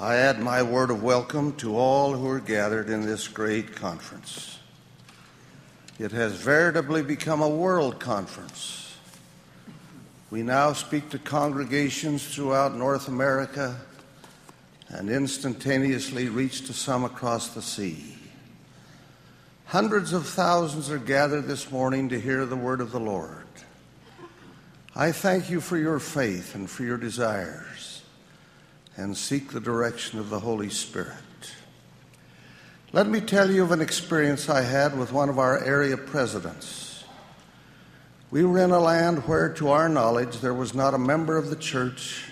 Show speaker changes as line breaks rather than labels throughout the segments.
I add my word of welcome to all who are gathered in this great conference. It has veritably become a world conference. We now speak to congregations throughout North America and instantaneously reach to some across the sea. Hundreds of thousands are gathered this morning to hear the word of the Lord. I thank you for your faith and for your desires and seek the direction of the Holy Spirit. Let me tell you of an experience I had with one of our area presidents. We were in a land where, to our knowledge, there was not a member of the church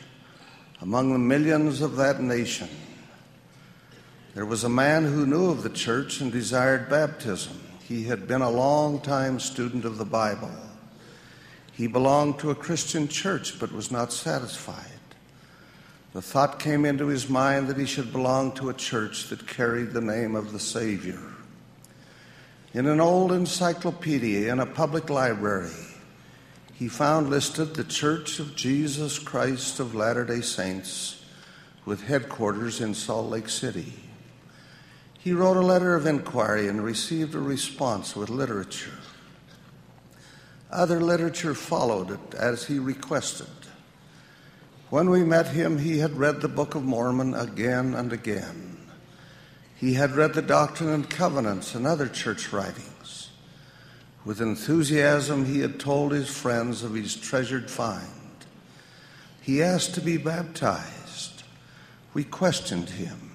among the millions of that nation. There was a man who knew of the church and desired baptism. He had been a long time student of the Bible. He belonged to a Christian church but was not satisfied. The thought came into his mind that he should belong to a church that carried the name of the Savior. In an old encyclopedia in a public library, he found listed the Church of Jesus Christ of Latter day Saints with headquarters in Salt Lake City. He wrote a letter of inquiry and received a response with literature. Other literature followed as he requested. When we met him, he had read the Book of Mormon again and again. He had read the Doctrine and Covenants and other church writings. With enthusiasm, he had told his friends of his treasured find. He asked to be baptized. We questioned him.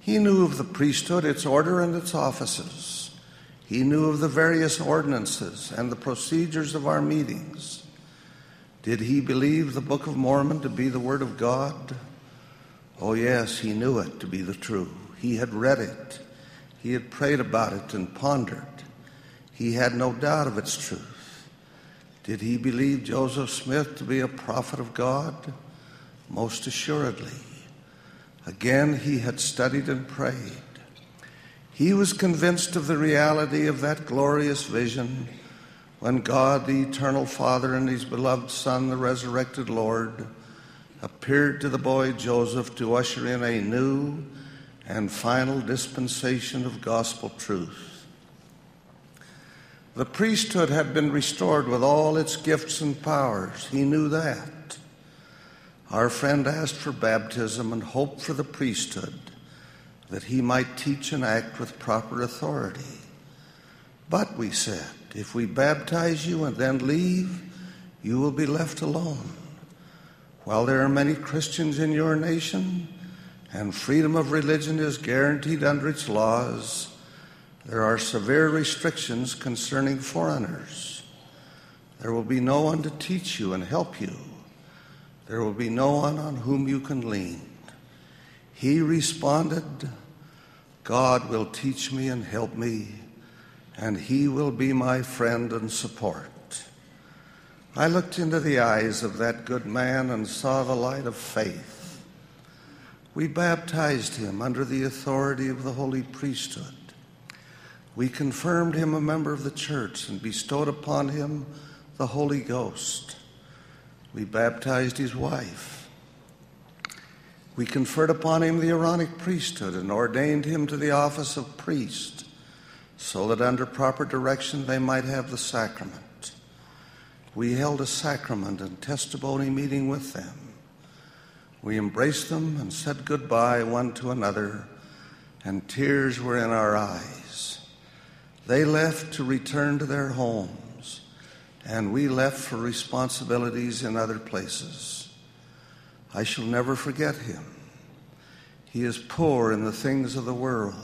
He knew of the priesthood, its order, and its offices. He knew of the various ordinances and the procedures of our meetings. Did he believe the Book of Mormon to be the Word of God? Oh, yes, he knew it to be the true. He had read it, he had prayed about it and pondered. He had no doubt of its truth. Did he believe Joseph Smith to be a prophet of God? Most assuredly. Again, he had studied and prayed. He was convinced of the reality of that glorious vision when God, the eternal Father, and his beloved Son, the resurrected Lord, appeared to the boy Joseph to usher in a new and final dispensation of gospel truth. The priesthood had been restored with all its gifts and powers. He knew that. Our friend asked for baptism and hoped for the priesthood that he might teach and act with proper authority. But, we said, if we baptize you and then leave, you will be left alone. While there are many Christians in your nation, and freedom of religion is guaranteed under its laws, there are severe restrictions concerning foreigners. There will be no one to teach you and help you. There will be no one on whom you can lean. He responded, God will teach me and help me, and He will be my friend and support. I looked into the eyes of that good man and saw the light of faith. We baptized him under the authority of the holy priesthood. We confirmed him a member of the church and bestowed upon him the Holy Ghost. We baptized his wife. We conferred upon him the Aaronic priesthood and ordained him to the office of priest, so that under proper direction they might have the sacrament. We held a sacrament and testimony meeting with them. We embraced them and said goodbye one to another, and tears were in our eyes. They left to return to their homes, and we left for responsibilities in other places. I shall never forget him. He is poor in the things of the world,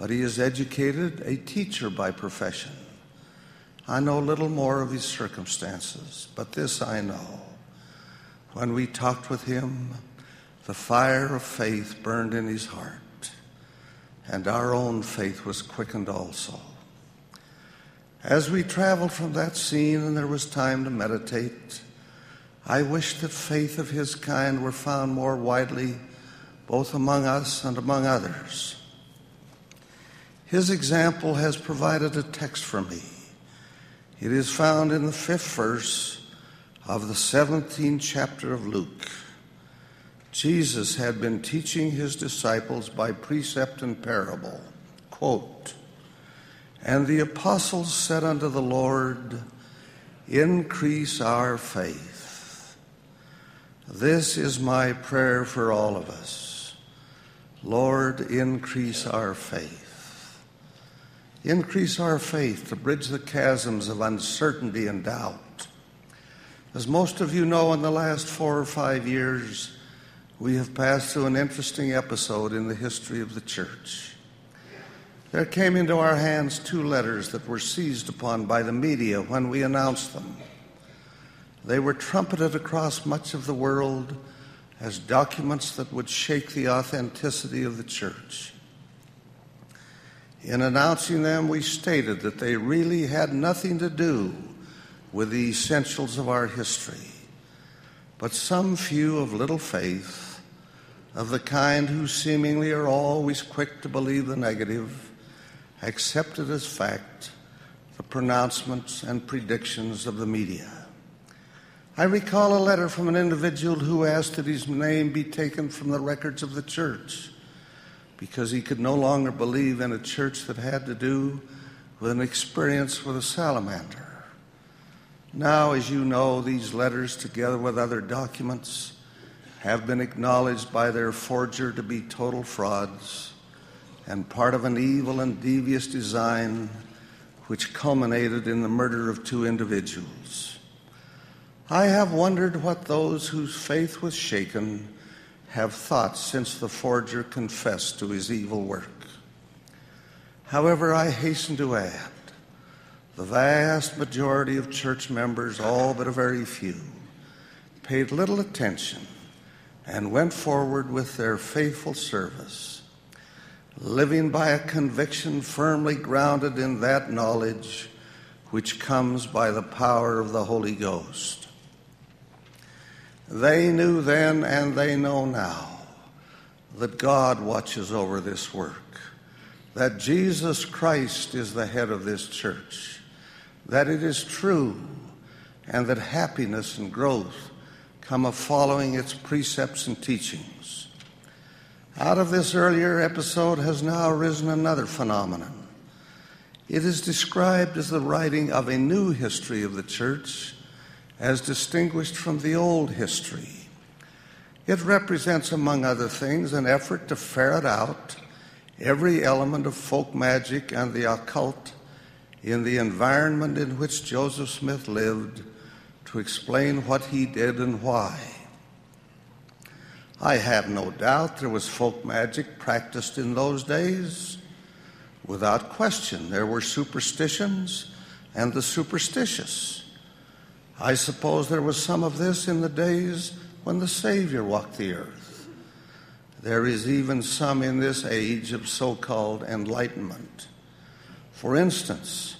but he is educated, a teacher by profession. I know little more of his circumstances, but this I know. When we talked with him, the fire of faith burned in his heart, and our own faith was quickened also. As we traveled from that scene and there was time to meditate, I wish that faith of his kind were found more widely both among us and among others. His example has provided a text for me. It is found in the fifth verse of the 17th chapter of Luke. Jesus had been teaching his disciples by precept and parable. Quote, and the apostles said unto the Lord, Increase our faith. This is my prayer for all of us. Lord, increase our faith. Increase our faith to bridge the chasms of uncertainty and doubt. As most of you know, in the last four or five years, we have passed through an interesting episode in the history of the church. There came into our hands two letters that were seized upon by the media when we announced them. They were trumpeted across much of the world as documents that would shake the authenticity of the church. In announcing them, we stated that they really had nothing to do with the essentials of our history, but some few of little faith, of the kind who seemingly are always quick to believe the negative, accepted as fact the pronouncements and predictions of the media. I recall a letter from an individual who asked that his name be taken from the records of the church because he could no longer believe in a church that had to do with an experience with a salamander. Now, as you know, these letters, together with other documents, have been acknowledged by their forger to be total frauds and part of an evil and devious design which culminated in the murder of two individuals. I have wondered what those whose faith was shaken have thought since the forger confessed to his evil work. However, I hasten to add the vast majority of church members, all but a very few, paid little attention and went forward with their faithful service living by a conviction firmly grounded in that knowledge which comes by the power of the Holy Ghost. They knew then and they know now that God watches over this work, that Jesus Christ is the head of this church, that it is true, and that happiness and growth come of following its precepts and teachings. Out of this earlier episode has now arisen another phenomenon. It is described as the writing of a new history of the church as distinguished from the old history. It represents, among other things, an effort to ferret out every element of folk magic and the occult in the environment in which Joseph Smith lived to explain what he did and why. I have no doubt there was folk magic practiced in those days. Without question, there were superstitions and the superstitious. I suppose there was some of this in the days when the Savior walked the earth. There is even some in this age of so called enlightenment. For instance,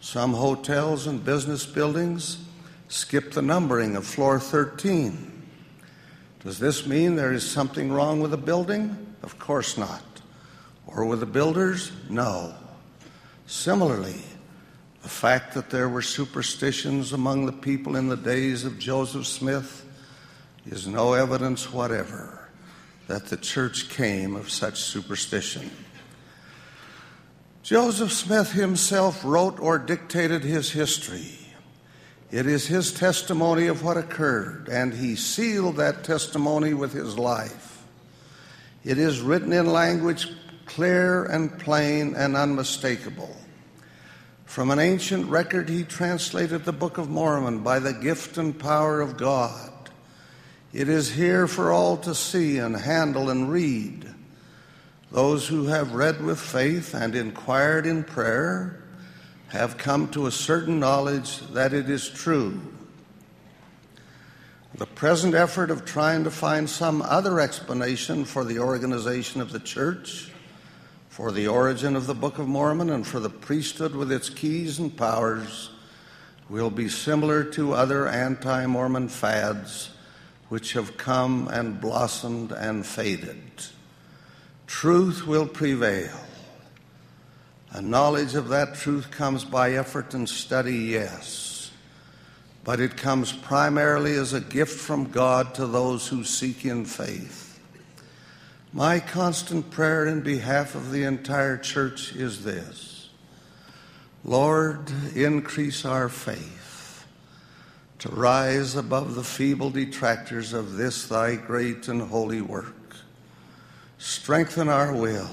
some hotels and business buildings skip the numbering of floor 13 does this mean there is something wrong with the building? Of course not. Or with the builders? No. Similarly, the fact that there were superstitions among the people in the days of Joseph Smith is no evidence whatever that the church came of such superstition. Joseph Smith himself wrote or dictated his history. It is his testimony of what occurred, and he sealed that testimony with his life. It is written in language clear and plain and unmistakable. From an ancient record, he translated the Book of Mormon by the gift and power of God. It is here for all to see and handle and read. Those who have read with faith and inquired in prayer have come to a certain knowledge that it is true. The present effort of trying to find some other explanation for the organization of the church, for the origin of the Book of Mormon, and for the priesthood with its keys and powers will be similar to other anti Mormon fads which have come and blossomed and faded. Truth will prevail. A knowledge of that truth comes by effort and study, yes. but it comes primarily as a gift from God to those who seek in faith. My constant prayer in behalf of the entire church is this Lord, increase our faith to rise above the feeble detractors of this thy great and holy work. Strengthen our will.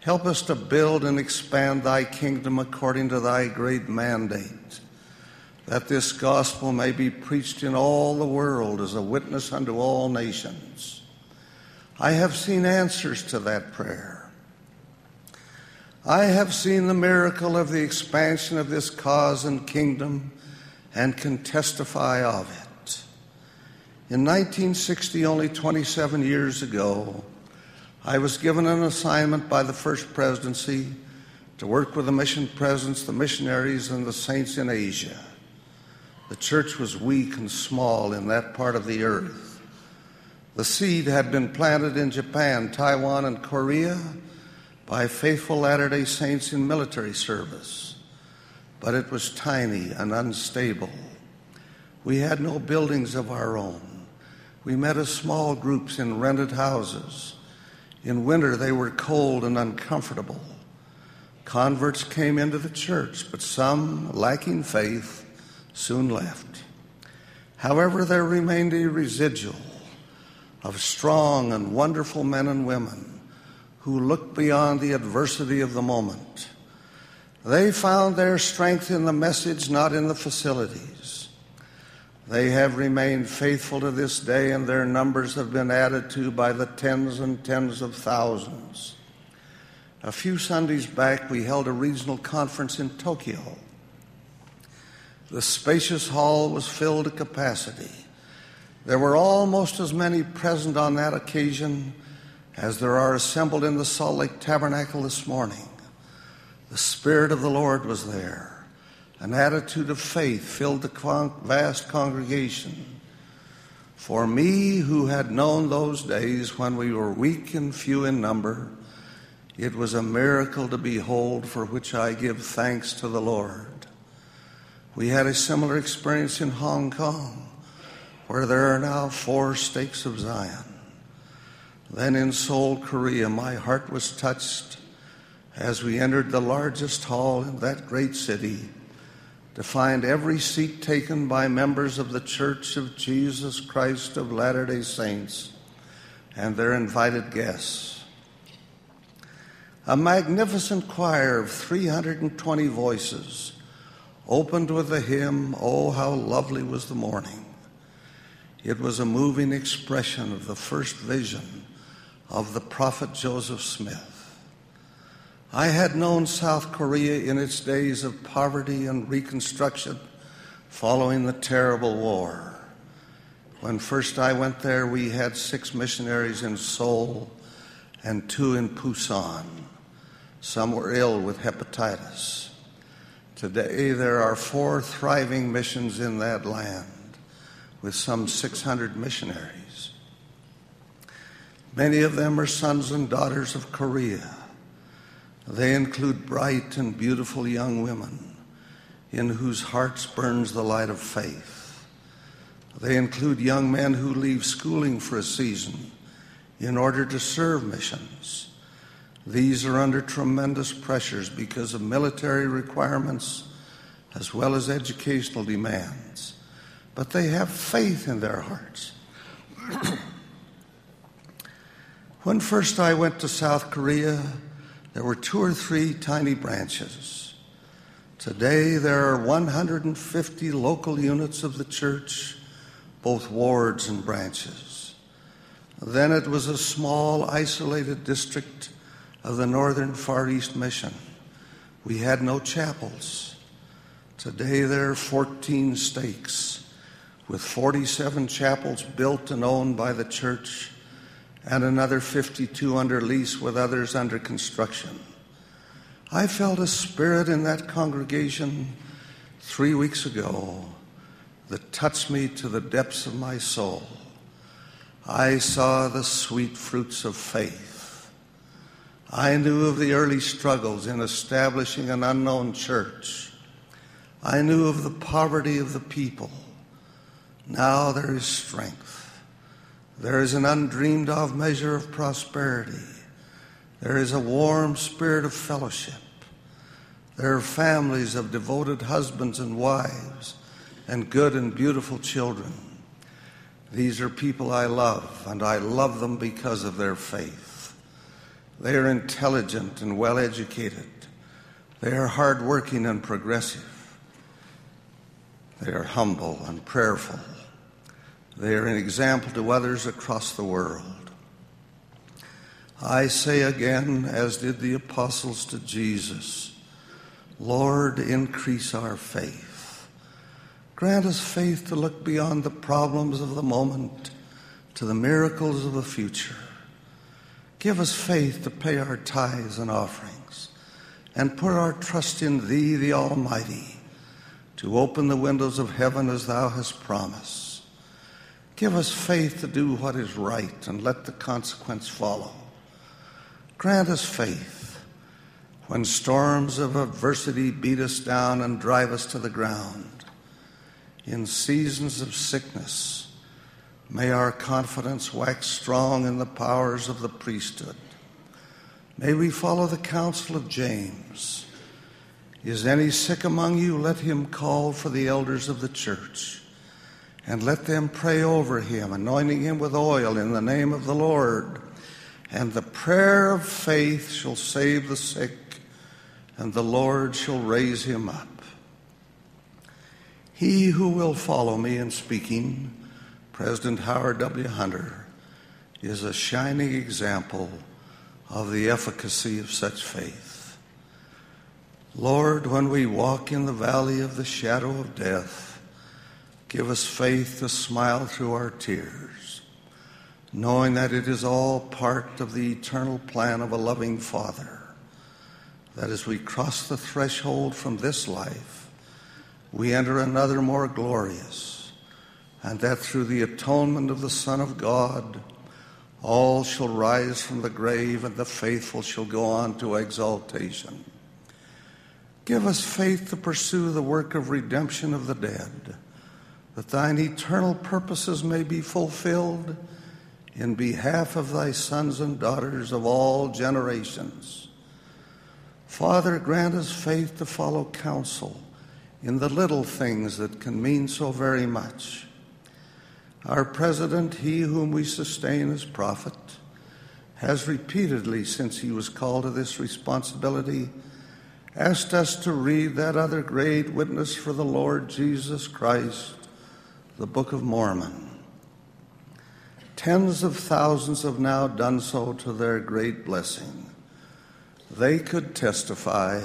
Help us to build and expand thy kingdom according to thy great mandate that this gospel may be preached in all the world as a witness unto all nations. I have seen answers to that prayer. I have seen the miracle of the expansion of this cause and kingdom and can testify of it. In 1960, only 27 years ago, I was given an assignment by the First Presidency to work with the mission presidents, the missionaries, and the saints in Asia. The church was weak and small in that part of the earth. The seed had been planted in Japan, Taiwan, and Korea by faithful Latter day Saints in military service, but it was tiny and unstable. We had no buildings of our own. We met as small groups in rented houses. In winter, they were cold and uncomfortable. Converts came into the church, but some, lacking faith, soon left. However, there remained a residual of strong and wonderful men and women who looked beyond the adversity of the moment. They found their strength in the message, not in the facilities. They have remained faithful to this day, and their numbers have been added to by the tens and tens of thousands. A few Sundays back, we held a regional conference in Tokyo. The spacious hall was filled to capacity. There were almost as many present on that occasion as there are assembled in the Salt Lake Tabernacle this morning. The Spirit of the Lord was there. An attitude of faith filled the vast congregation. For me, who had known those days when we were weak and few in number, it was a miracle to behold for which I give thanks to the Lord. We had a similar experience in Hong Kong, where there are now four stakes of Zion. Then in Seoul, Korea, my heart was touched as we entered the largest hall in that great city to find every seat taken by members of the Church of Jesus Christ of Latter day Saints and their invited guests. A magnificent choir of 320 voices opened with the hymn, Oh, how lovely was the morning. It was a moving expression of the first vision of the prophet Joseph Smith. I had known South Korea in its days of poverty and reconstruction following the terrible war. When first I went there, we had six missionaries in Seoul and two in Busan. Some were ill with hepatitis. Today, there are four thriving missions in that land with some 600 missionaries. Many of them are sons and daughters of Korea. They include bright and beautiful young women in whose hearts burns the light of faith. They include young men who leave schooling for a season in order to serve missions. These are under tremendous pressures because of military requirements as well as educational demands. But they have faith in their hearts. when first I went to South Korea, there were two or three tiny branches. Today, there are 150 local units of the church, both wards and branches. Then it was a small, isolated district of the Northern Far East Mission. We had no chapels. Today there are 14 stakes, with 47 chapels built and owned by the church, and another 52 under lease with others under construction. I felt a spirit in that congregation three weeks ago that touched me to the depths of my soul. I saw the sweet fruits of faith I knew of the early struggles in establishing an unknown church. I knew of the poverty of the people. Now there is strength. There is an undreamed of measure of prosperity. There is a warm spirit of fellowship. There are families of devoted husbands and wives and good and beautiful children. These are people I love, and I love them because of their faith. They are intelligent and well educated. They are hardworking and progressive. They are humble and prayerful. They are an example to others across the world. I say again, as did the apostles to Jesus, Lord, increase our faith. Grant us faith to look beyond the problems of the moment to the miracles of the future. Give us faith to pay our tithes and offerings and put our trust in Thee, the Almighty, to open the windows of heaven as Thou hast promised Give us faith to do what is right and let the consequence follow. Grant us faith when storms of adversity beat us down and drive us to the ground. In seasons of sickness, may our confidence wax strong in the powers of the priesthood. May we follow the counsel of James. Is any sick among you? Let him call for the elders of the church and let them pray over him, anointing him with oil in the name of the Lord. And the prayer of faith shall save the sick, and the Lord shall raise him up. He who will follow me in speaking, President Howard W. Hunter, is a shining example of the efficacy of such faith. Lord, when we walk in the valley of the shadow of death, Give us faith to smile through our tears, knowing that it is all part of the eternal plan of a loving Father. That as we cross the threshold from this life, we enter another more glorious, and that through the atonement of the Son of God, all shall rise from the grave and the faithful shall go on to exaltation. Give us faith to pursue the work of redemption of the dead that thine eternal purposes may be fulfilled in behalf of thy sons and daughters of all generations. Father, grant us faith to follow counsel in the little things that can mean so very much. Our president, he whom we sustain as prophet, has repeatedly, since he was called to this responsibility, asked us to read that other great witness for the Lord Jesus Christ the Book of Mormon. Tens of thousands have now done so to their great blessing. They could testify,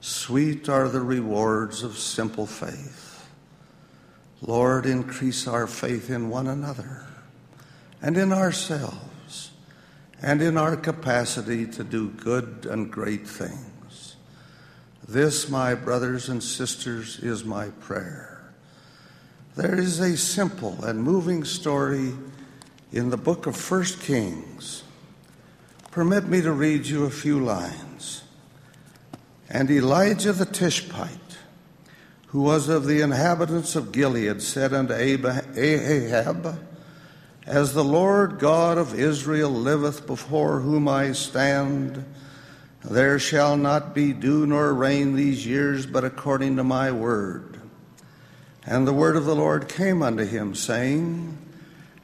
Sweet are the rewards of simple faith. Lord, increase our faith in one another and in ourselves and in our capacity to do good and great things. This, my brothers and sisters, is my prayer there is a simple and moving story in the book of First Kings. Permit me to read you a few lines. And Elijah the Tishbite, who was of the inhabitants of Gilead, said unto Ahab, As the Lord God of Israel liveth before whom I stand, there shall not be dew nor rain these years, but according to my word. And the word of the Lord came unto him, saying,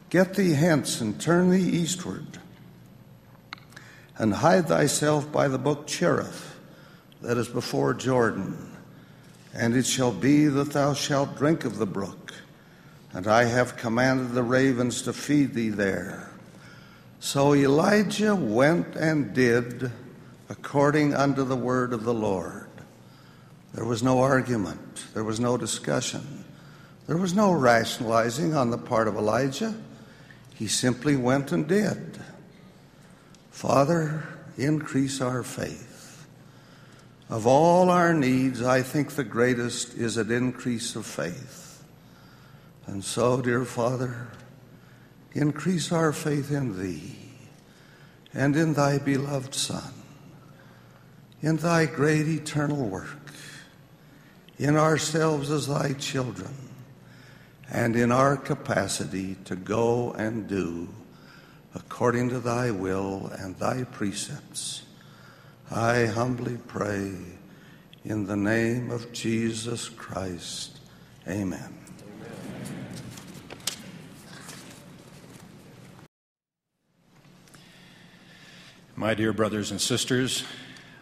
Get thee hence and turn thee eastward, and hide thyself by the brook Cherith, that is before Jordan. And it shall be that thou shalt drink of the brook, and I have commanded the ravens to feed thee there. So Elijah went and did according unto the word of the Lord. There was no argument, there was no discussion. There was no rationalizing on the part of Elijah. He simply went and did. Father, increase our faith. Of all our needs, I think the greatest is an increase of faith. And so, dear Father, increase our faith in Thee and in Thy beloved Son, in Thy great eternal work in ourselves as thy children, and in our capacity to go and do according to thy will and thy precepts. I humbly pray in the name of Jesus Christ. Amen.
My dear brothers and sisters,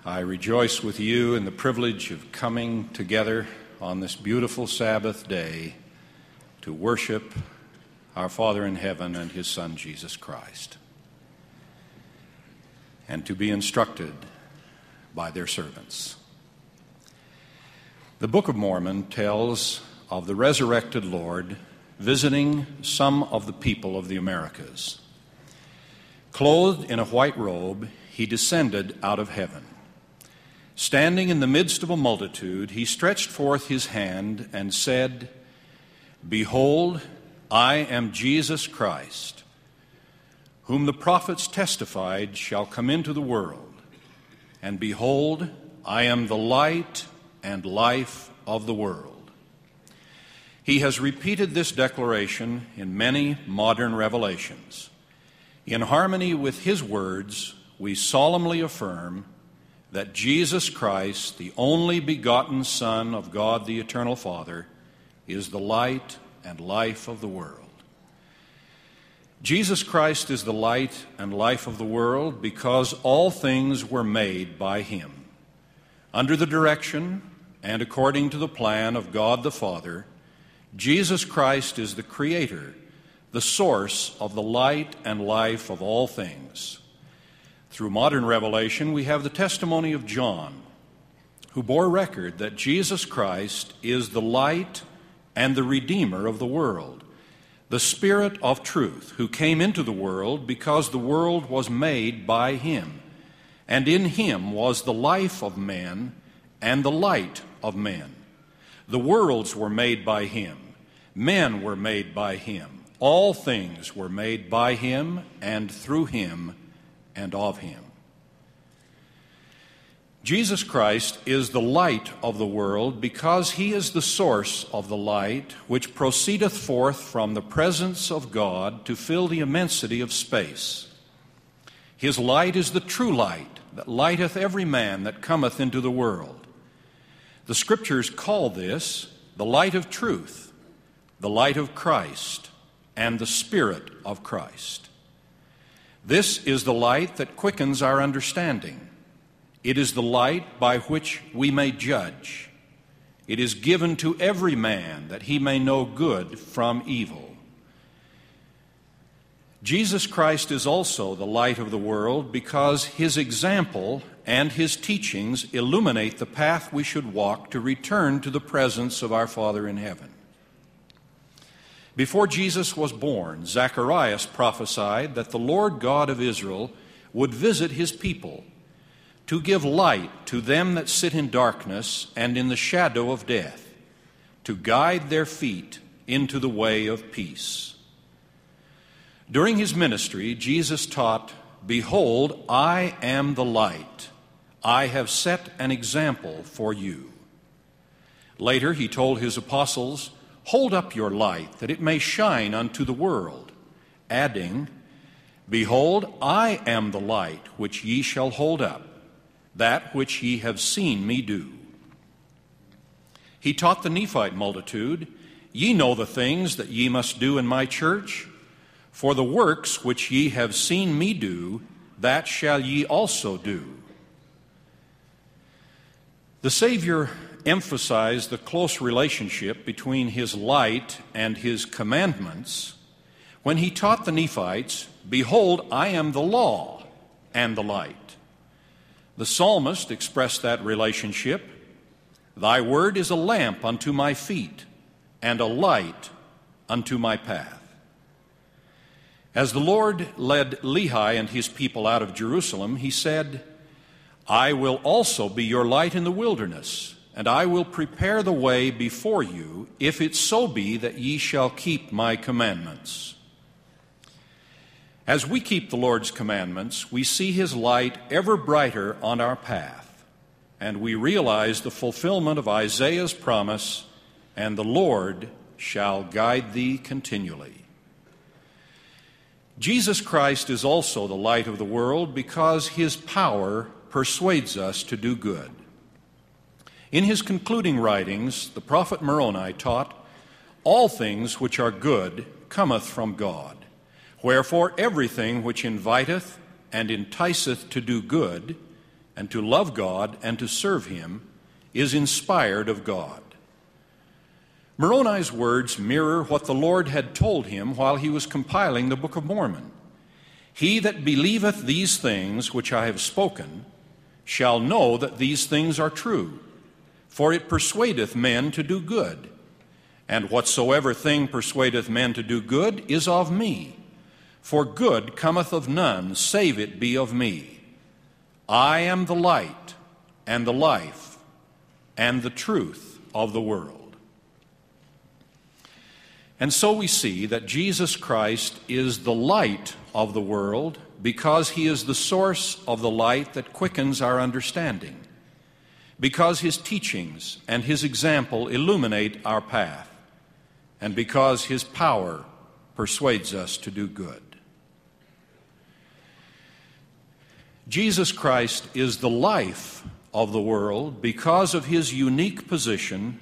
I rejoice with you in the privilege of coming together on this beautiful Sabbath day to worship our Father in heaven and His Son, Jesus Christ, and to be instructed by their servants. The Book of Mormon tells of the resurrected Lord visiting some of the people of the Americas. Clothed in a white robe, he descended out of heaven. Standing in the midst of a multitude, he stretched forth his hand and said, Behold, I am Jesus Christ, whom the prophets testified shall come into the world. And behold, I am the light and life of the world. He has repeated this declaration in many modern revelations. In harmony with his words, we solemnly affirm that Jesus Christ, the only begotten Son of God the Eternal Father, is the light and life of the world. Jesus Christ is the light and life of the world because all things were made by him. Under the direction and according to the plan of God the Father, Jesus Christ is the Creator, the source of the light and life of all things. Through modern revelation, we have the testimony of John, who bore record that Jesus Christ is the light and the Redeemer of the world, the Spirit of truth, who came into the world because the world was made by him, and in him was the life of men and the light of men. The worlds were made by him, men were made by him, all things were made by him and through him and of him. Jesus Christ is the light of the world because he is the source of the light which proceedeth forth from the presence of God to fill the immensity of space. His light is the true light that lighteth every man that cometh into the world. The scriptures call this the light of truth, the light of Christ, and the Spirit of Christ. This is the light that quickens our understanding. It is the light by which we may judge. It is given to every man that he may know good from evil. Jesus Christ is also the light of the world because his example and his teachings illuminate the path we should walk to return to the presence of our Father in heaven. Before Jesus was born, Zacharias prophesied that the Lord God of Israel would visit his people to give light to them that sit in darkness and in the shadow of death, to guide their feet into the way of peace. During his ministry, Jesus taught, Behold, I am the light. I have set an example for you. Later, he told his apostles, Hold up your light, that it may shine unto the world, adding, Behold, I am the light which ye shall hold up, that which ye have seen me do. He taught the Nephite multitude, Ye know the things that ye must do in my church, for the works which ye have seen me do, that shall ye also do. The Savior emphasize the close relationship between his light and his commandments when he taught the Nephites, Behold, I am the law and the light. The psalmist expressed that relationship Thy word is a lamp unto my feet and a light unto my path. As the Lord led Lehi and his people out of Jerusalem, he said, I will also be your light in the wilderness and I will prepare the way before you, if it so be that ye shall keep my commandments. As we keep the Lord's commandments, we see his light ever brighter on our path. and we realize the fulfillment of Isaiah's promise, and the Lord shall guide thee continually. Jesus Christ is also the light of the world because his power persuades us to do good. In his concluding writings, the prophet Moroni taught, All things which are good cometh from God. Wherefore, everything which inviteth and enticeth to do good, and to love God and to serve Him, is inspired of God. Moroni's words mirror what the Lord had told him while he was compiling the Book of Mormon. He that believeth these things which I have spoken shall know that these things are true, for it persuadeth men to do good. And whatsoever thing persuadeth men to do good is of me. For good cometh of none, save it be of me. I am the light and the life and the truth of the world. And so we see that Jesus Christ is the light of the world because he is the source of the light that quickens our understanding, because his teachings and his example illuminate our path, and because his power persuades us to do good. Jesus Christ is the life of the world because of his unique position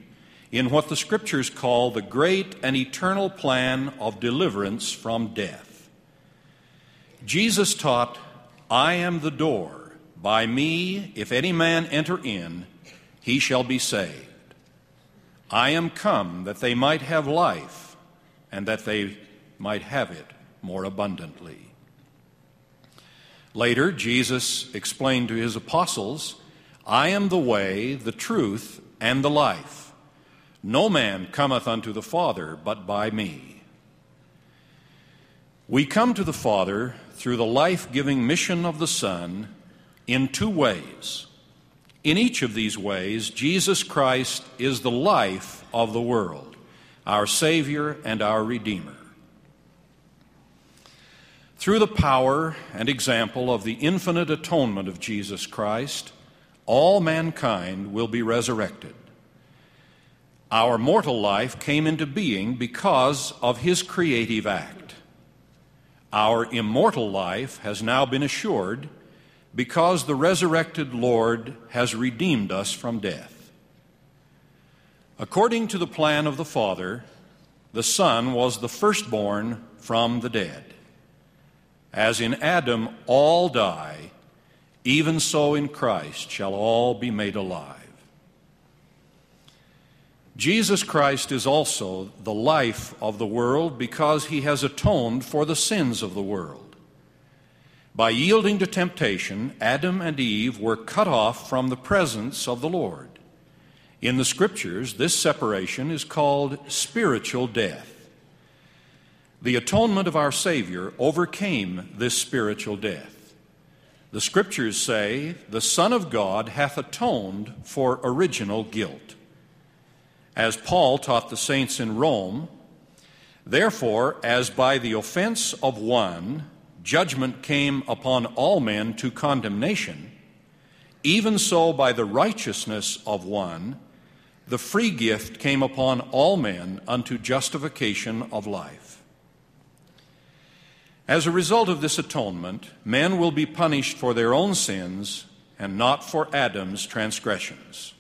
in what the Scriptures call the great and eternal plan of deliverance from death. Jesus taught, I am the door. By me, if any man enter in, he shall be saved. I am come that they might have life, and that they might have it more abundantly. Later, Jesus explained to his apostles, I am the way, the truth, and the life. No man cometh unto the Father but by me. We come to the Father through the life giving mission of the Son in two ways. In each of these ways, Jesus Christ is the life of the world, our Savior and our Redeemer. Through the power and example of the infinite atonement of Jesus Christ, all mankind will be resurrected. Our mortal life came into being because of his creative act. Our immortal life has now been assured because the resurrected Lord has redeemed us from death. According to the plan of the Father, the Son was the firstborn from the dead. As in Adam all die, even so in Christ shall all be made alive. Jesus Christ is also the life of the world because he has atoned for the sins of the world. By yielding to temptation, Adam and Eve were cut off from the presence of the Lord. In the Scriptures, this separation is called spiritual death. The atonement of our Savior overcame this spiritual death. The Scriptures say, The Son of God hath atoned for original guilt. As Paul taught the saints in Rome, Therefore, as by the offense of one judgment came upon all men to condemnation, even so by the righteousness of one the free gift came upon all men unto justification of life. As a result of this atonement, men will be punished for their own sins and not for Adam's transgressions.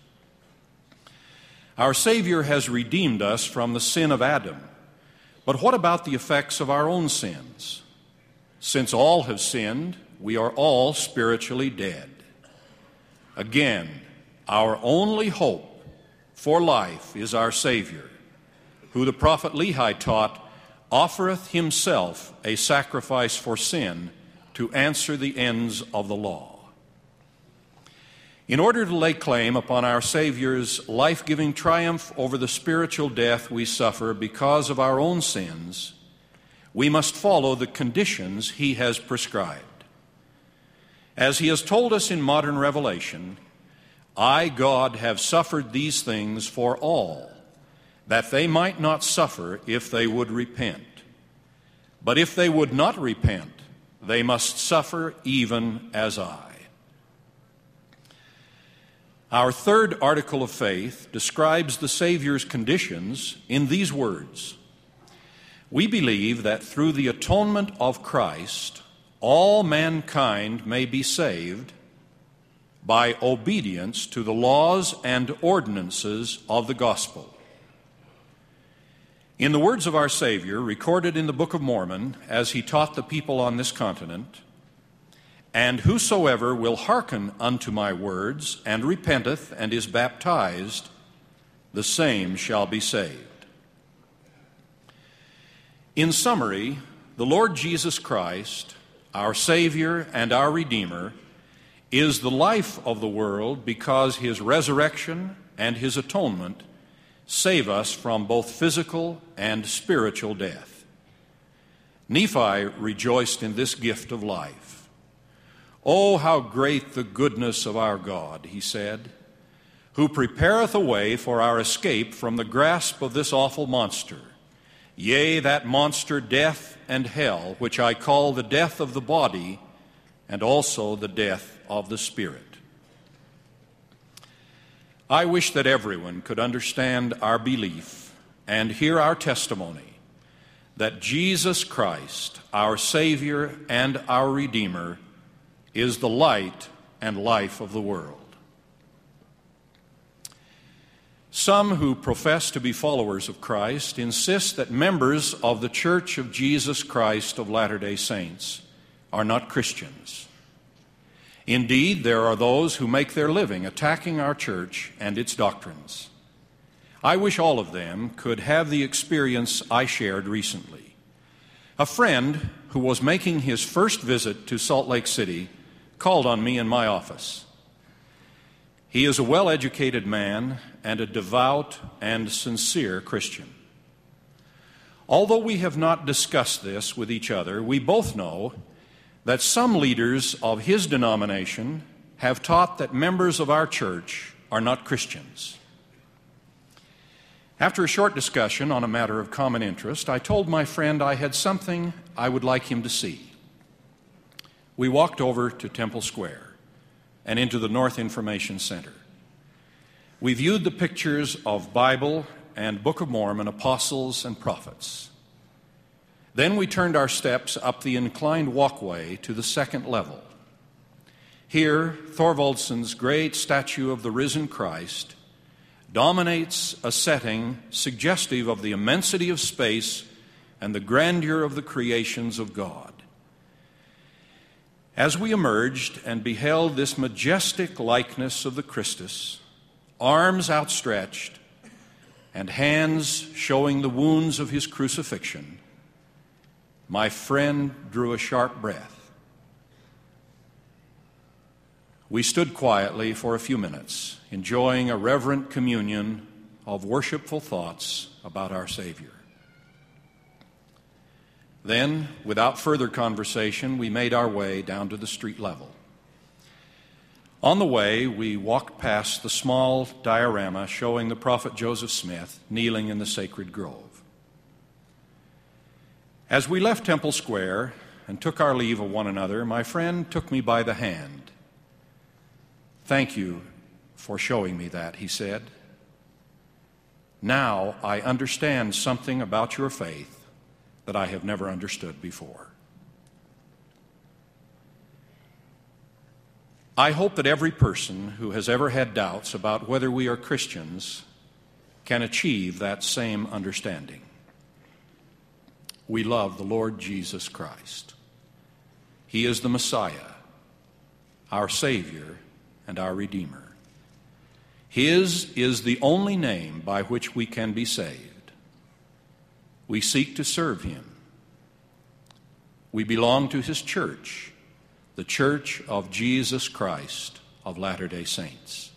Our Savior has redeemed us from the sin of Adam. But what about the effects of our own sins? Since all have sinned, we are all spiritually dead. Again, our only hope for life is our Savior, who the prophet Lehi taught offereth himself a sacrifice for sin to answer the ends of the law. In order to lay claim upon our Savior's life giving triumph over the spiritual death we suffer because of our own sins, we must follow the conditions He has prescribed. As He has told us in modern revelation, I, God, have suffered these things for all that they might not suffer if they would repent. But if they would not repent, they must suffer even as I. Our third article of faith describes the Savior's conditions in these words We believe that through the atonement of Christ, all mankind may be saved by obedience to the laws and ordinances of the gospel. In the words of our Savior, recorded in the Book of Mormon as he taught the people on this continent, and whosoever will hearken unto my words, and repenteth, and is baptized, the same shall be saved. In summary, the Lord Jesus Christ, our Savior and our Redeemer, is the life of the world because his resurrection and his atonement save us from both physical and spiritual death. Nephi rejoiced in this gift of life. Oh, how great the goodness of our God, he said, who prepareth a way for our escape from the grasp of this awful monster. Yea, that monster, death and hell, which I call the death of the body and also the death of the spirit. I wish that everyone could understand our belief and hear our testimony that Jesus Christ, our Savior and our Redeemer, is the light and life of the world. Some who profess to be followers of Christ insist that members of the Church of Jesus Christ of Latter day Saints are not Christians. Indeed, there are those who make their living attacking our church and its doctrines. I wish all of them could have the experience I shared recently. A friend who was making his first visit to Salt Lake City called on me in my office. He is a well educated man and a devout and sincere Christian. Although we have not discussed this with each other, we both know that some leaders of his denomination have taught that members of our church are not Christians. After a short discussion on a matter of common interest, I told my friend I had something I would like him to see we walked over to Temple Square and into the North Information Center. We viewed the pictures of Bible and Book of Mormon apostles and prophets. Then we turned our steps up the inclined walkway to the second level. Here, Thorvaldsen's great statue of the risen Christ dominates a setting suggestive of the immensity of space and the grandeur of the creations of God. As we emerged and beheld this majestic likeness of the Christus, arms outstretched and hands showing the wounds of his crucifixion, my friend drew a sharp breath. We stood quietly for a few minutes, enjoying a reverent communion of worshipful thoughts about our Savior. Then, without further conversation, we made our way down to the street level. On the way, we walked past the small diorama showing the prophet Joseph Smith kneeling in the sacred grove. As we left Temple Square and took our leave of one another, my friend took me by the hand. Thank you for showing me that, he said. Now I understand something about your faith that I have never understood before. I hope that every person who has ever had doubts about whether we are Christians can achieve that same understanding. We love the Lord Jesus Christ. He is the Messiah, our Savior, and our Redeemer. His is the only name by which we can be saved. We seek to serve Him. We belong to His church, the Church of Jesus Christ of Latter day Saints.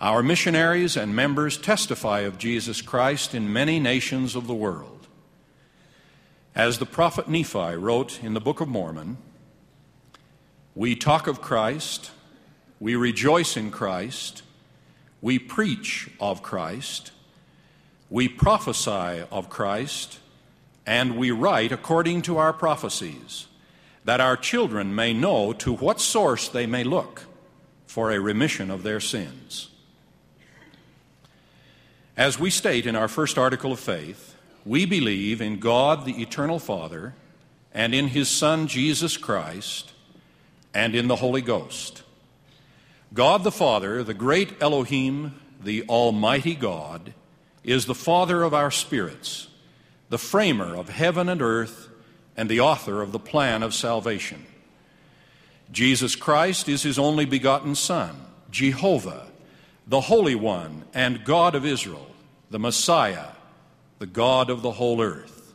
Our missionaries and members testify of Jesus Christ in many nations of the world. As the prophet Nephi wrote in the Book of Mormon, we talk of Christ, we rejoice in Christ, we preach of Christ, we prophesy of Christ, and we write according to our prophecies, that our children may know to what source they may look for a remission of their sins. As we state in our first article of faith, we believe in God the Eternal Father, and in His Son Jesus Christ, and in the Holy Ghost. God the Father, the great Elohim, the Almighty God, is the Father of our spirits, the framer of heaven and earth, and the author of the plan of salvation. Jesus Christ is His only begotten Son, Jehovah the Holy One and God of Israel, the Messiah, the God of the whole earth.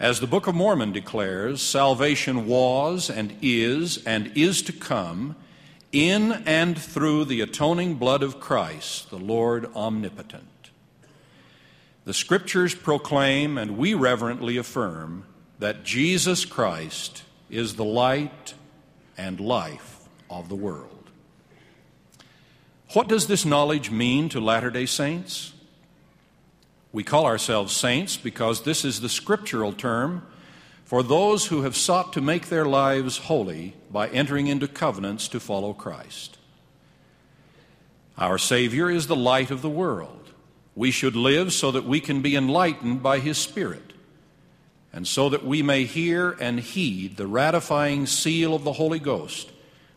As the Book of Mormon declares, salvation was and is and is to come in and through the atoning blood of Christ, the Lord omnipotent. The Scriptures proclaim and we reverently affirm that Jesus Christ is the light and life of the world. What does this knowledge mean to Latter day Saints? We call ourselves saints because this is the scriptural term for those who have sought to make their lives holy by entering into covenants to follow Christ. Our Savior is the light of the world. We should live so that we can be enlightened by His Spirit, and so that we may hear and heed the ratifying seal of the Holy Ghost,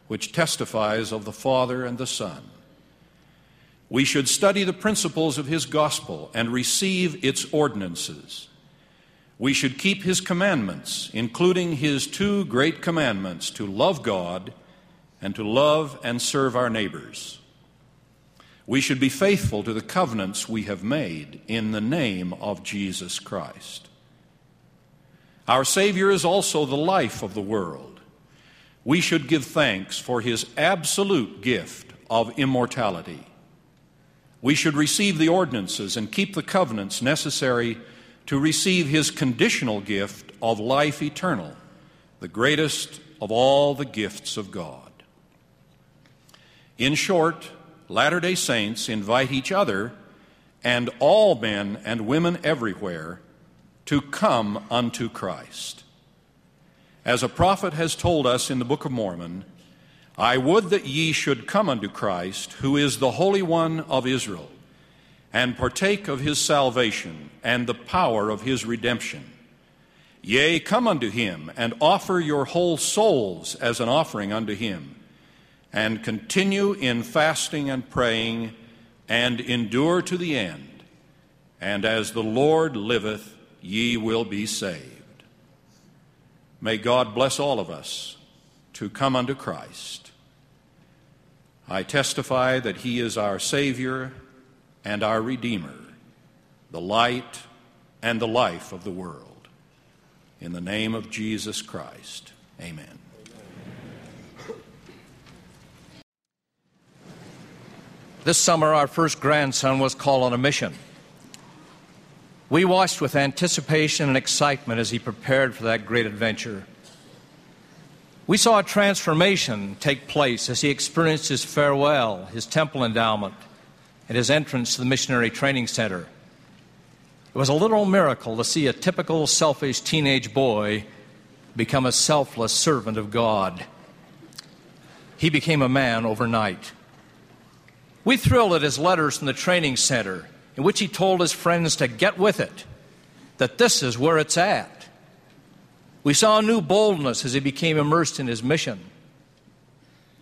which testifies of the Father and the Son. We should study the principles of His gospel and receive its ordinances. We should keep His commandments, including His two great commandments to love God and to love and serve our neighbors. We should be faithful to the covenants we have made in the name of Jesus Christ. Our Savior is also the life of the world. We should give thanks for His absolute gift of immortality. We should receive the ordinances and keep the covenants necessary to receive his conditional gift of life eternal, the greatest of all the gifts of God. In short, Latter day Saints invite each other and all men and women everywhere to come unto Christ. As a prophet has told us in the Book of Mormon, I would that ye should come unto Christ, who is the Holy One of Israel, and partake of his salvation and the power of his redemption. Yea, come unto him, and offer your whole souls as an offering unto him, and continue in fasting and praying, and endure to the end. And as the Lord liveth, ye will be saved. May God bless all of us to come unto Christ. I testify that He is our Savior and our Redeemer, the light and the life of the world. In the name of Jesus Christ, amen.
This summer, our first grandson was called on a mission. We watched with anticipation and excitement as he prepared for that great adventure. We saw a transformation take place as he experienced his farewell, his temple endowment, and his entrance to the missionary training center. It was a literal miracle to see a typical selfish teenage boy become a selfless servant of God. He became a man overnight. We thrilled at his letters from the training center, in which he told his friends to get with it, that this is where it's at. We saw a new boldness as he became immersed in his mission.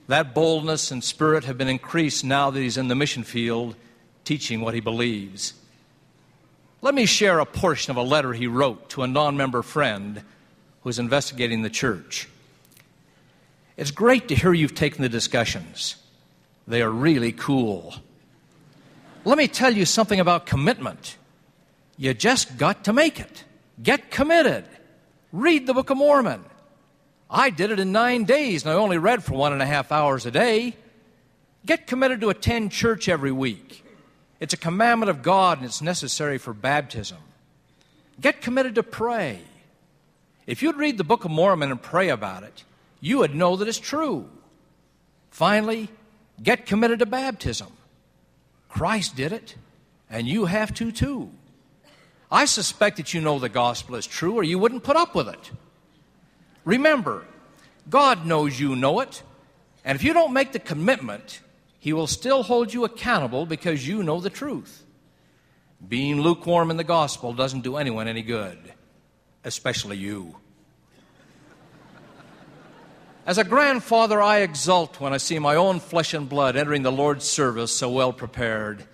That boldness and spirit have been increased now that he's in the mission field teaching what he believes. Let me share a portion of a letter he wrote to a non member friend who is investigating the church. It's great to hear you've taken the discussions, they are really cool. Let me tell you something about commitment. You just got to make it. Get committed. Read the Book of Mormon. I did it in nine days, and I only read for one and a half hours a day. Get committed to attend church every week. It's a commandment of God, and it's necessary for baptism. Get committed to pray. If you'd read the Book of Mormon and pray about it, you would know that it's true. Finally, get committed to baptism. Christ did it, and you have to too. I suspect that you know the gospel is true, or you wouldn't put up with it. Remember, God knows you know it, And if you don't make the commitment, he will still hold you accountable because you know the truth. Being lukewarm in the gospel doesn't do anyone any good, especially you. As a grandfather, I exult when I see my own flesh and blood entering the Lord's service so well prepared,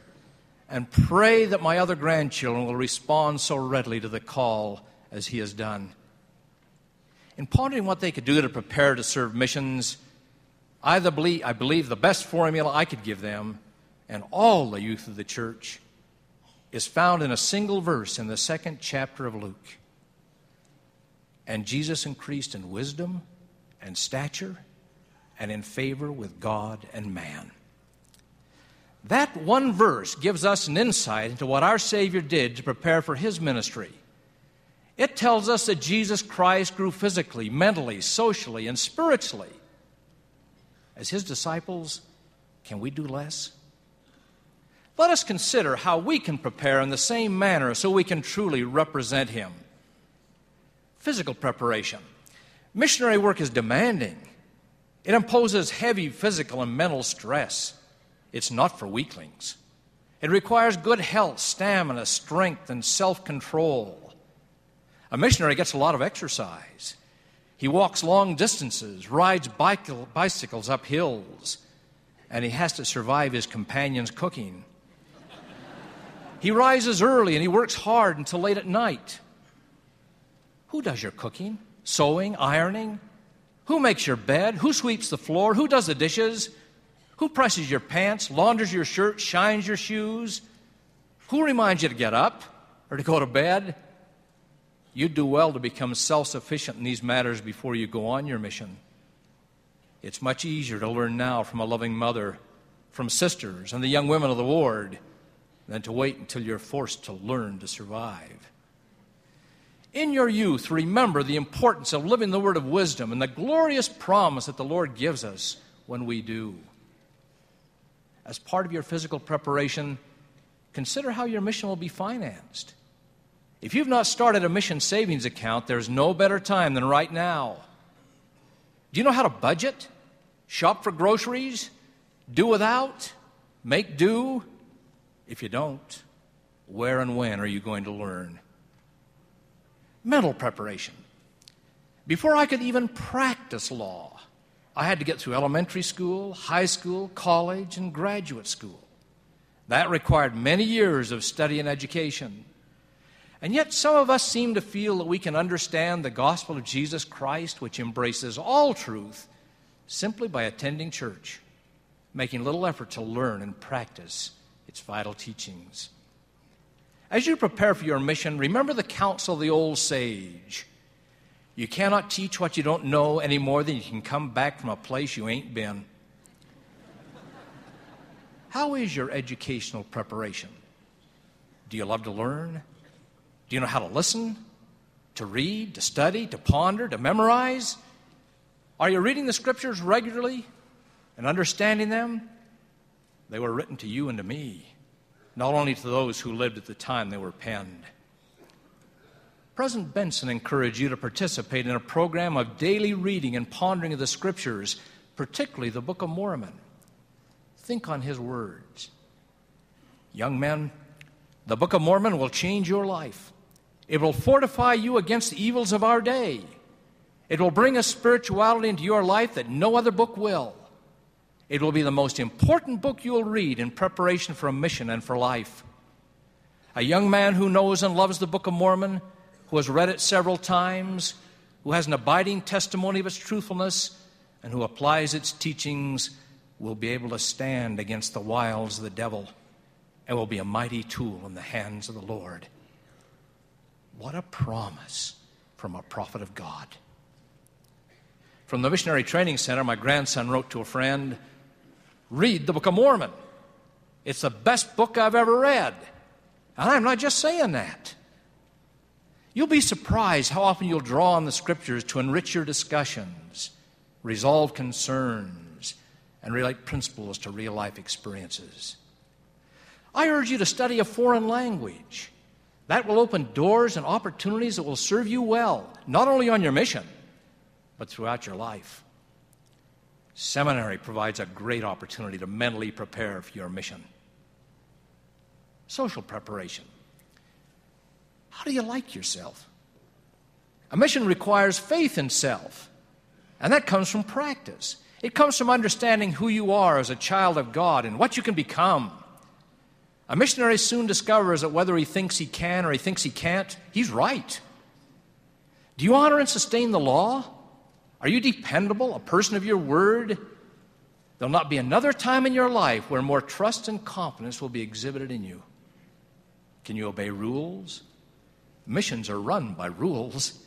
and pray that my other grandchildren will respond so readily to the call as he has done. In pondering what they could do to prepare to serve missions, I, believe, I believe the best formula I could give them and all the youth of the church is found in a single verse in the second chapter of Luke. And Jesus increased in wisdom and stature and in favor with God and man. That one verse gives us an insight into what our Savior did to prepare for his ministry. It tells us that Jesus Christ grew physically, mentally, socially, and spiritually. As his disciples, can we do less? Let us consider how we can prepare in the same manner so we can truly represent him. Physical preparation. Missionary work is demanding. It imposes heavy physical and mental stress. It's not for weaklings. It requires good health, stamina, strength, and self control. A missionary gets a lot of exercise. He walks long distances, rides bicycles up hills, and he has to survive his companion's cooking. He rises early and he works hard until late at night. Who does your cooking? Sewing, ironing? Who makes your bed? Who sweeps the floor? Who does the dishes? Who presses your pants, launders your shirt, shines your shoes? Who reminds you to get up or to go to bed? You'd do well to become self sufficient in these matters before you go on your mission. It's much easier to learn now from a loving mother, from sisters, and the young women of the ward than to wait until you're forced to learn to survive. In your youth, remember the importance of living the word of wisdom and the glorious promise that the Lord gives us when we do. As part of your physical preparation, consider how your mission will be financed. If you've not started a mission savings account, there's no better time than right now. Do you know how to budget? Shop for groceries? Do without? Make do? If you don't, where and when are you going to learn? Mental preparation. Before I could even practice law, I had to get through elementary school, high school, college, and graduate school. That required many years of study and education. And yet, some of us seem to feel that we can understand the gospel of Jesus Christ, which embraces all truth, simply by attending church, making little effort to learn and practice its vital teachings. As you prepare for your mission, remember the counsel of the old sage. You cannot teach what you don't know any more than you can come back from a place you ain't been. How is your educational preparation? Do you love to learn? Do you know how to listen, to read, to study, to ponder, to memorize? Are you reading the scriptures regularly and understanding them? They were written to you and to me not only to those who lived at the time they were penned. President Benson encouraged you to participate in a program of daily reading and pondering of the scriptures, particularly the Book of Mormon. Think on his words. Young men, the Book of Mormon will change your life. It will fortify you against the evils of our day. It will bring a spirituality into your life that no other book will. It will be the most important book you'll read in preparation for a mission and for life. A young man who knows and loves the Book of Mormon, who has read it several times, who has an abiding testimony of its truthfulness, and who applies its teachings will be able to stand against the wiles of the devil and will be a mighty tool in the hands of the Lord. What a promise from a prophet of God. From the Missionary Training Center, my grandson wrote to a friend read the Book of Mormon. It's the best book I've ever read. And I'm not just saying that. You'll be surprised how often you'll draw on the scriptures to enrich your discussions, resolve concerns, and relate principles to real life experiences. I urge you to study a foreign language. That will open doors and opportunities that will serve you well, not only on your mission, but throughout your life. Seminary provides a great opportunity to mentally prepare for your mission. Social preparation. How do you like yourself? A mission requires faith in self, and that comes from practice. It comes from understanding who you are as a child of God and what you can become. A missionary soon discovers that whether he thinks he can or he thinks he can't, he's right. Do you honor and sustain the law? Are you dependable, a person of your word? There'll not be another time in your life where more trust and confidence will be exhibited in you. Can you obey rules? Missions are run by rules.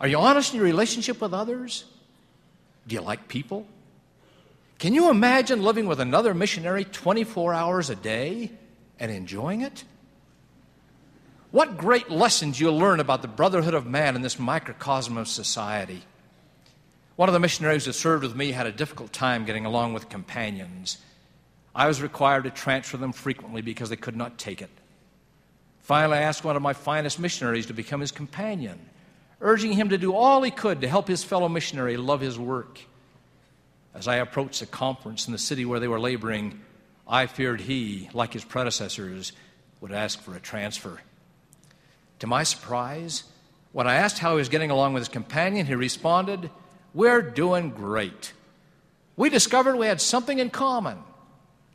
Are you honest in your relationship with others? Do you like people? Can you imagine living with another missionary 24 hours a day and enjoying it? What great lessons you'll learn about the brotherhood of man in this microcosm of society. One of the missionaries who served with me had a difficult time getting along with companions. I was required to transfer them frequently because they could not take it. Finally, I asked one of my finest missionaries to become his companion, urging him to do all he could to help his fellow missionary love his work. As I approached the conference in the city where they were laboring, I feared he, like his predecessors, would ask for a transfer. To my surprise, when I asked how he was getting along with his companion, he responded, We're doing great. We discovered we had something in common.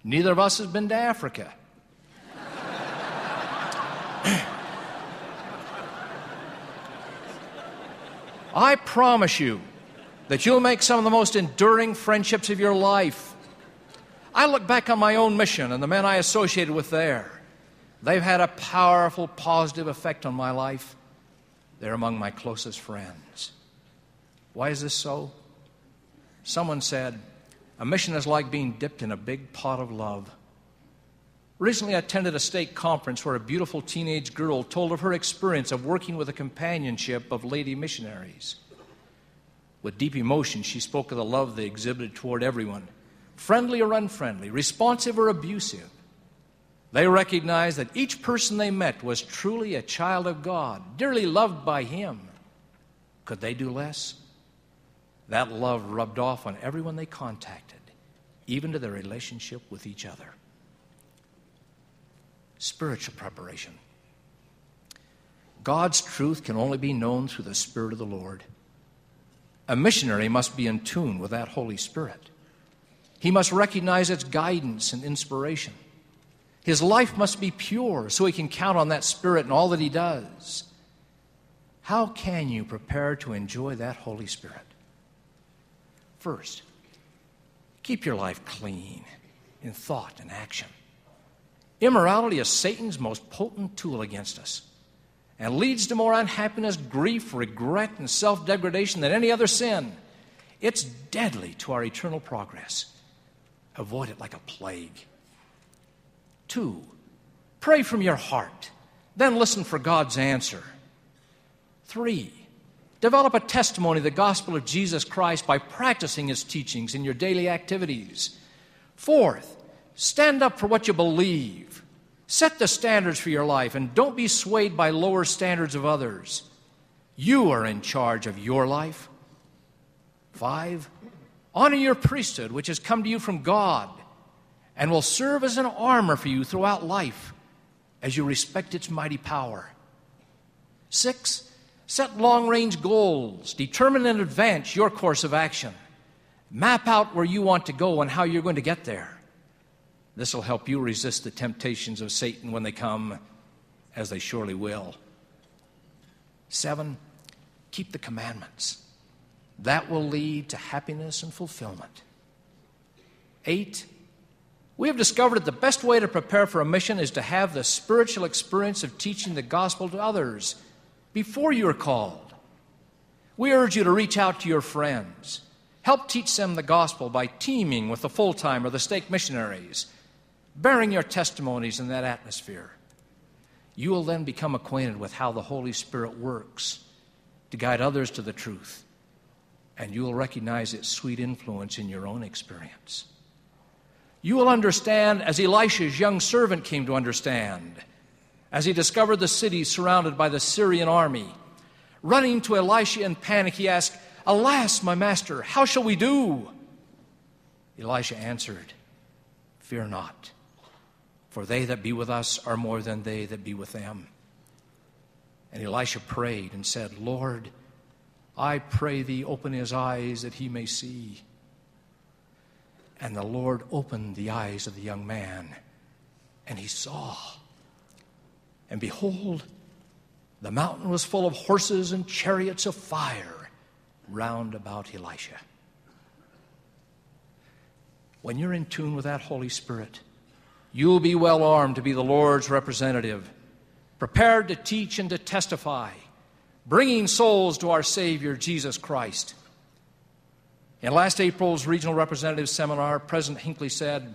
Neither of us has been to Africa. I promise you that you'll make some of the most enduring friendships of your life. I look back on my own mission and the men I associated with there. They've had a powerful, positive effect on my life. They're among my closest friends. Why is this so? Someone said, a mission is like being dipped in a big pot of love. Recently, I attended a stake conference where a beautiful teenage girl told of her experience of working with a companionship of lady missionaries. With deep emotion, she spoke of the love they exhibited toward everyone, friendly or unfriendly, responsive or abusive. They recognized that each person they met was truly a child of God, dearly loved by Him. Could they do less? That love rubbed off on everyone they contacted, even to their relationship with each other spiritual preparation. God's truth can only be known through the Spirit of the Lord. A missionary must be in tune with that Holy Spirit. He must recognize its guidance and inspiration. His life must be pure so he can count on that Spirit in all that he does. How can you prepare to enjoy that Holy Spirit? First, keep your life clean in thought and action. Immorality is Satan's most potent tool against us and leads to more unhappiness, grief, regret, and self degradation than any other sin. It's deadly to our eternal progress. Avoid it like a plague. Two, pray from your heart, then listen for God's answer. Three, develop a testimony of the gospel of Jesus Christ by practicing his teachings in your daily activities. Fourth, stand up for what you believe Set the standards for your life and don't be swayed by lower standards of others. You are in charge of your life. Five, honor your priesthood, which has come to you from God and will serve as an armor for you throughout life as you respect its mighty power. Six, set long range goals, determine in advance your course of action, map out where you want to go and how you're going to get there. This will help you resist the temptations of Satan when they come, as they surely will. Seven, keep the commandments. That will lead to happiness and fulfillment. Eight, we have discovered that the best way to prepare for a mission is to have the spiritual experience of teaching the gospel to others before you are called. We urge you to reach out to your friends. Help teach them the gospel by teaming with the full time or the stake missionaries bearing your testimonies in that atmosphere. You will then become acquainted with how the Holy Spirit works to guide others to the truth, and you will recognize its sweet influence in your own experience. You will understand as Elisha's young servant came to understand, as he discovered the city surrounded by the Syrian army. Running to Elisha in panic, he asked, Alas, my master, how shall we do? Elisha answered, Fear not, for they that be with us are more than they that be with them. And Elisha prayed and said, Lord, I pray thee, open his eyes that he may see. And the Lord opened the eyes of the young man, and he saw. And behold, the mountain was full of horses and chariots of fire round about Elisha. When you're in tune with that Holy Spirit, you'll be well armed to be the Lord's representative, prepared to teach and to testify, bringing souls to our Savior, Jesus Christ. In last April's Regional Representative Seminar, President Hinckley said,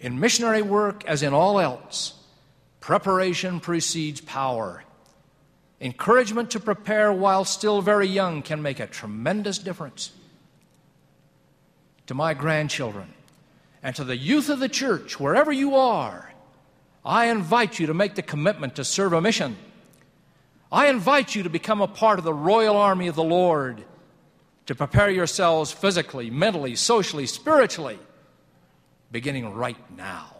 In missionary work, as in all else, preparation precedes power. Encouragement to prepare while still very young can make a tremendous difference. To my grandchildren and to the youth of the church, wherever you are, I invite you to make the commitment to serve a mission. I invite you to become a part of the Royal Army of the Lord to prepare yourselves physically, mentally, socially, spiritually, beginning right now.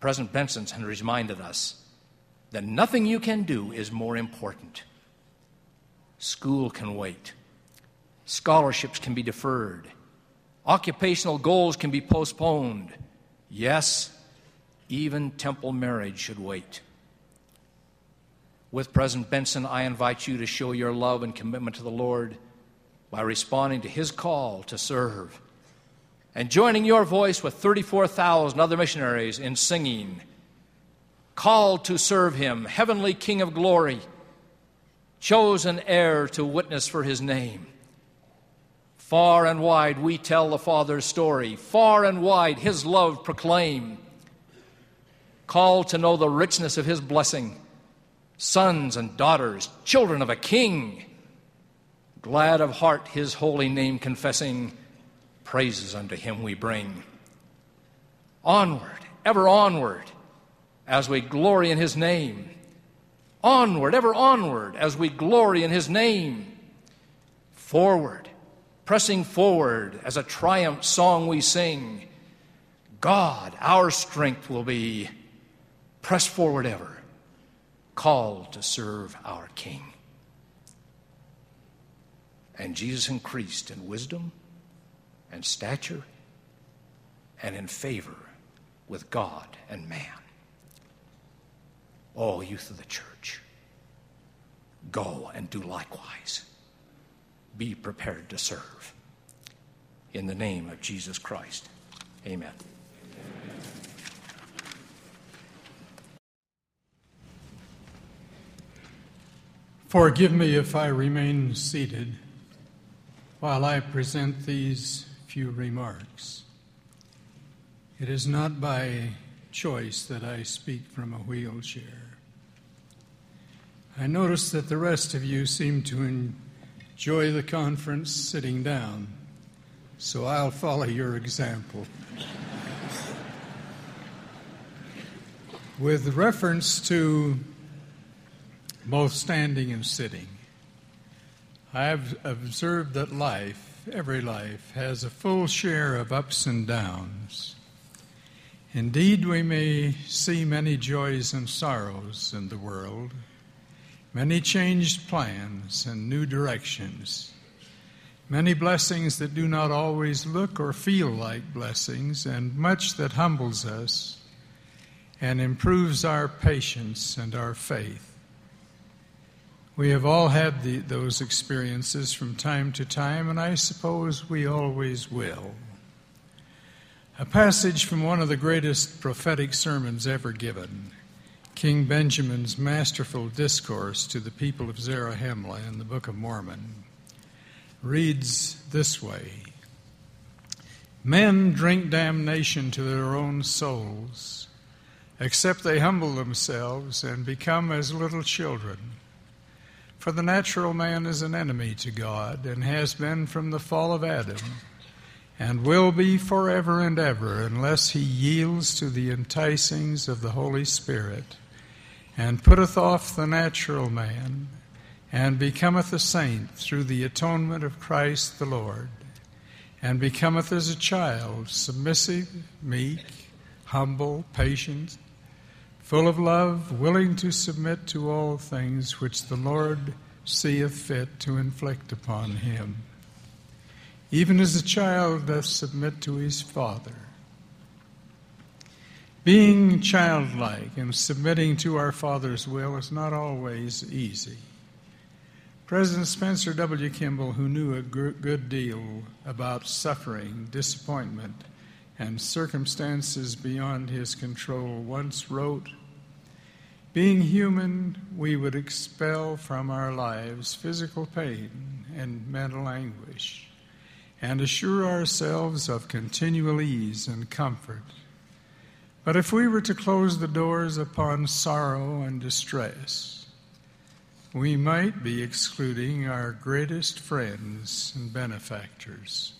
President Benson has reminded us that nothing you can do is more important. School can wait, scholarships can be deferred, occupational goals can be postponed. Yes, even temple marriage should wait. With President Benson, I invite you to show your love and commitment to the Lord by responding to his call to serve and joining your voice with 34,000 other missionaries in singing, Called to serve him, Heavenly King of glory, chosen heir to witness for his name. Far and wide we tell the Father's story, far and wide his love proclaim. Called to know the richness of his blessing, sons and daughters, children of a king. Glad of heart his holy name confessing, praises unto him we bring. Onward, ever onward, as we glory in his name. Onward, ever onward, as we glory in his name. Forward, pressing forward, as a triumph song we sing. God, our strength will be. Press forward ever, called to serve our King. And Jesus increased in wisdom and stature and in favor with God and man. All youth of the church, go and do likewise. Be prepared to serve. In the name of Jesus Christ, amen.
Forgive me if I remain seated while I present these few remarks. It is not by choice that I speak from a wheelchair. I notice that the rest of you seem to enjoy the conference sitting down, so I'll follow your example. With reference to both standing and sitting, I have observed that life, every life, has a full share of ups and downs. Indeed, we may see many joys and sorrows in the world, many changed plans and new directions, many blessings that do not always look or feel like blessings, and much that humbles us and improves our patience and our faith. We have all had the, those experiences from time to time, and I suppose we always will. A passage from one of the greatest prophetic sermons ever given, King Benjamin's masterful discourse to the people of Zarahemla in the Book of Mormon, reads this way Men drink damnation to their own souls, except they humble themselves and become as little children. For the natural man is an enemy to God and has been from the fall of Adam and will be forever and ever unless he yields to the enticings of the Holy Spirit and putteth off the natural man and becometh a saint through the atonement of Christ the Lord. and becometh as a child, submissive, meek, humble, patient, full of love, willing to submit to all things which the Lord seeth fit to inflict upon him. Even as a child doth submit to his father. Being childlike and submitting to our Father's will is not always easy. President Spencer W. Kimball, who knew a good deal about suffering, disappointment, and circumstances beyond his control, once wrote Being human, we would expel from our lives physical pain and mental anguish, and assure ourselves of continual ease and comfort. But if we were to close the doors upon sorrow and distress, we might be excluding our greatest friends and benefactors.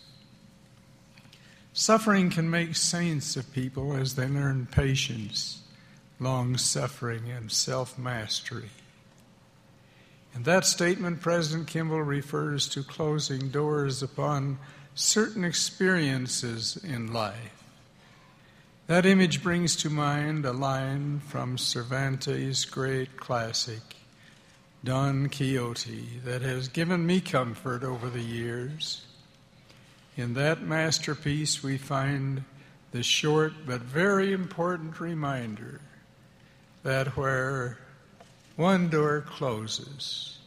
Suffering can make saints of people as they learn patience, long suffering, and self mastery. In that statement, President Kimball refers to closing doors upon certain experiences in life. That image brings to mind a line from Cervantes' great classic Don Quixote that has given me comfort over the years. In that masterpiece, we find the short but very important reminder that where one door closes,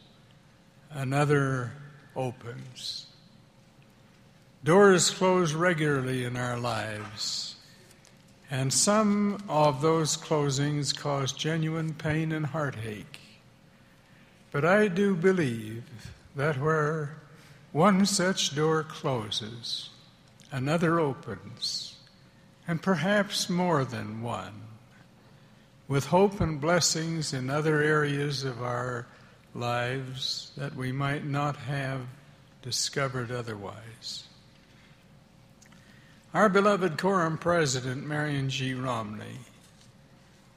another opens. Doors close regularly in our lives, and some of those closings cause genuine pain and heartache. But I do believe that where one such door closes, another opens, and perhaps more than one, with hope and blessings in other areas of our lives that we might not have discovered otherwise. Our beloved Quorum President, Marion G. Romney,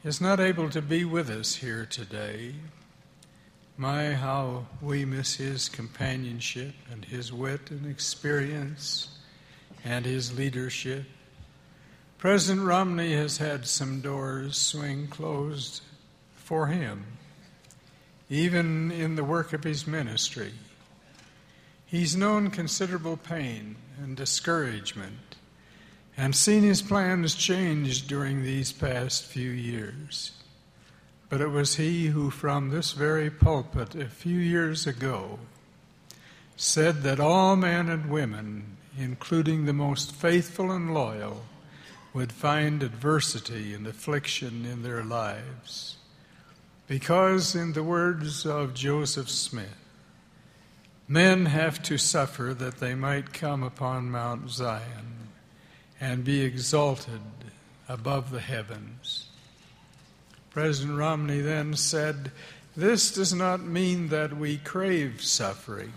is not able to be with us here today, my, how we miss his companionship and his wit and experience and his leadership. President Romney has had some doors swing closed for him, even in the work of his ministry. He's known considerable pain and discouragement and seen his plans changed during these past few years. But it was he who, from this very pulpit a few years ago, said that all men and women, including the most faithful and loyal, would find adversity and affliction in their lives. Because, in the words of Joseph Smith, men have to suffer that they might come upon Mount Zion and be exalted above the heavens. President Romney then said, This does not mean that we crave suffering.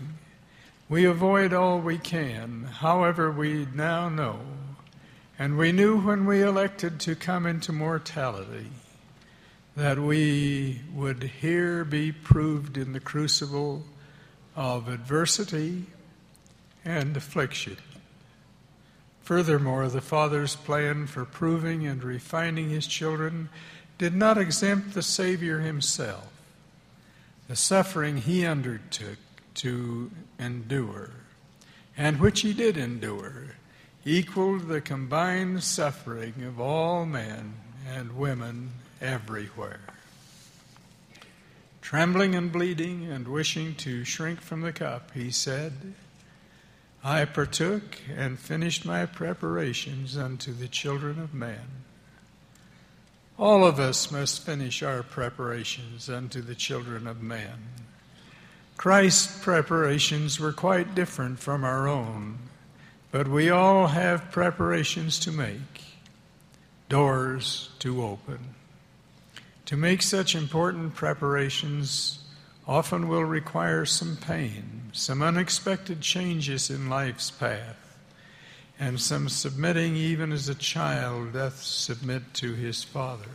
We avoid all we can. However, we now know, and we knew when we elected to come into mortality, that we would here be proved in the crucible of adversity and affliction. Furthermore, the Father's plan for proving and refining his children did not exempt the Savior himself. The suffering he undertook to endure, and which he did endure, equaled the combined suffering of all men and women everywhere. Trembling and bleeding and wishing to shrink from the cup, he said, I partook and finished my preparations unto the children of men. All of us must finish our preparations unto the children of men. Christ's preparations were quite different from our own, but we all have preparations to make, doors to open. To make such important preparations often will require some pain, some unexpected changes in life's path and some submitting even as a child doth submit to his father.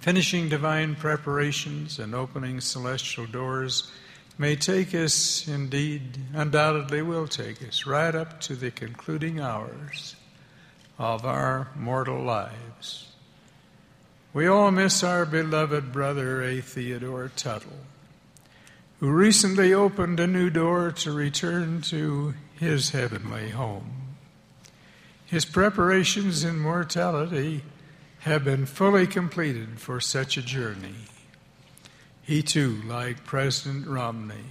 Finishing divine preparations and opening celestial doors may take us, indeed, undoubtedly will take us, right up to the concluding hours of our mortal lives. We all miss our beloved brother A. Theodore Tuttle, who recently opened a new door to return to his heavenly home. His preparations in mortality have been fully completed for such a journey. He too, like President Romney,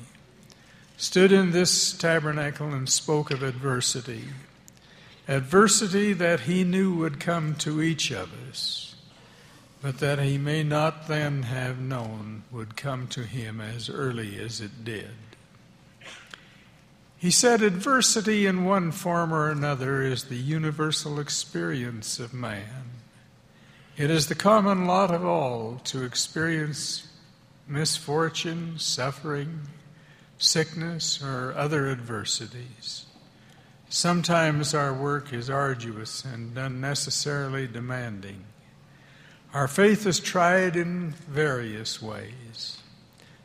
stood in this tabernacle and spoke of adversity. Adversity that he knew would come to each of us but that he may not then have known would come to him as early as it did. He said, Adversity in one form or another is the universal experience of man. It is the common lot of all to experience misfortune, suffering, sickness, or other adversities. Sometimes our work is arduous and unnecessarily demanding. Our faith is tried in various ways,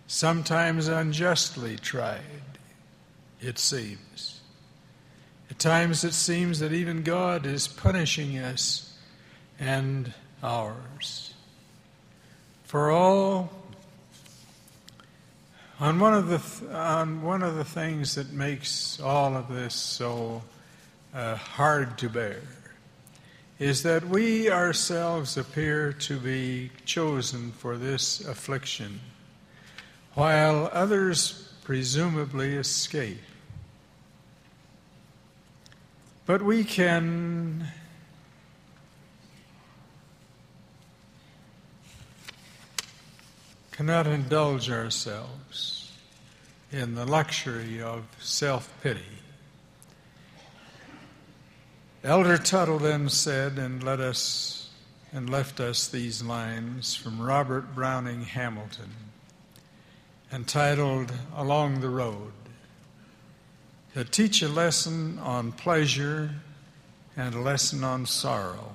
sometimes unjustly tried, it seems. At times it seems that even God is punishing us and ours. For all, on one of the, on one of the things that makes all of this so uh, hard to bear is that we ourselves appear to be chosen for this affliction, while others presumably escape. But we can cannot indulge ourselves in the luxury of self pity. Elder Tuttle then said, and let us and left us these lines from Robert Browning Hamilton, entitled Along the Road, that teach a lesson on pleasure and a lesson on sorrow.